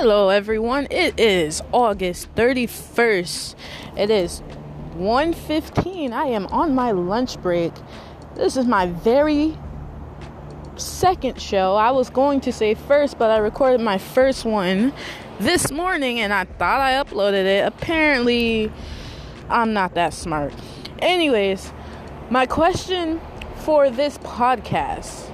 Hello everyone. It is August 31st. It is 1:15. I am on my lunch break. This is my very second show. I was going to say first, but I recorded my first one this morning and I thought I uploaded it. Apparently, I'm not that smart. Anyways, my question for this podcast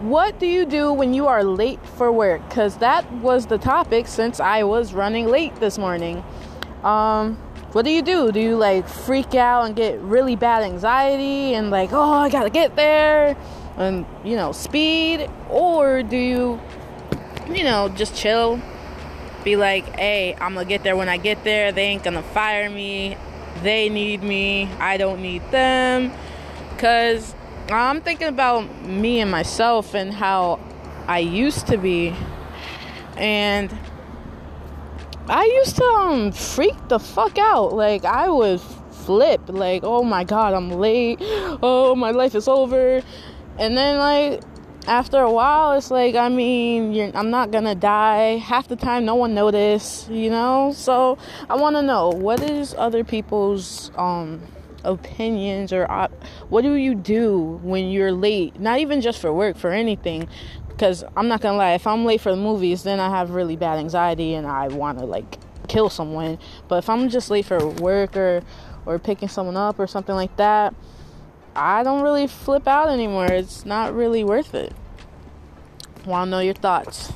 what do you do when you are late for work? Because that was the topic since I was running late this morning. Um, what do you do? Do you like freak out and get really bad anxiety and like, oh, I gotta get there and you know, speed? Or do you, you know, just chill? Be like, hey, I'm gonna get there when I get there. They ain't gonna fire me. They need me. I don't need them. Because I'm thinking about me and myself and how I used to be. And I used to um freak the fuck out. Like I would flip like, "Oh my god, I'm late. Oh, my life is over." And then like after a while it's like i mean i'm not gonna die half the time no one noticed you know so i want to know what is other people's um opinions or op- what do you do when you're late? Not even just for work for anything. Because i'm not gonna lie if i'm late for the movies then i have really bad anxiety and i want to like kill someone. But if i'm just late for work or or picking someone up or something like that i don't really flip out anymore. It's not really worth it. Want to know your thoughts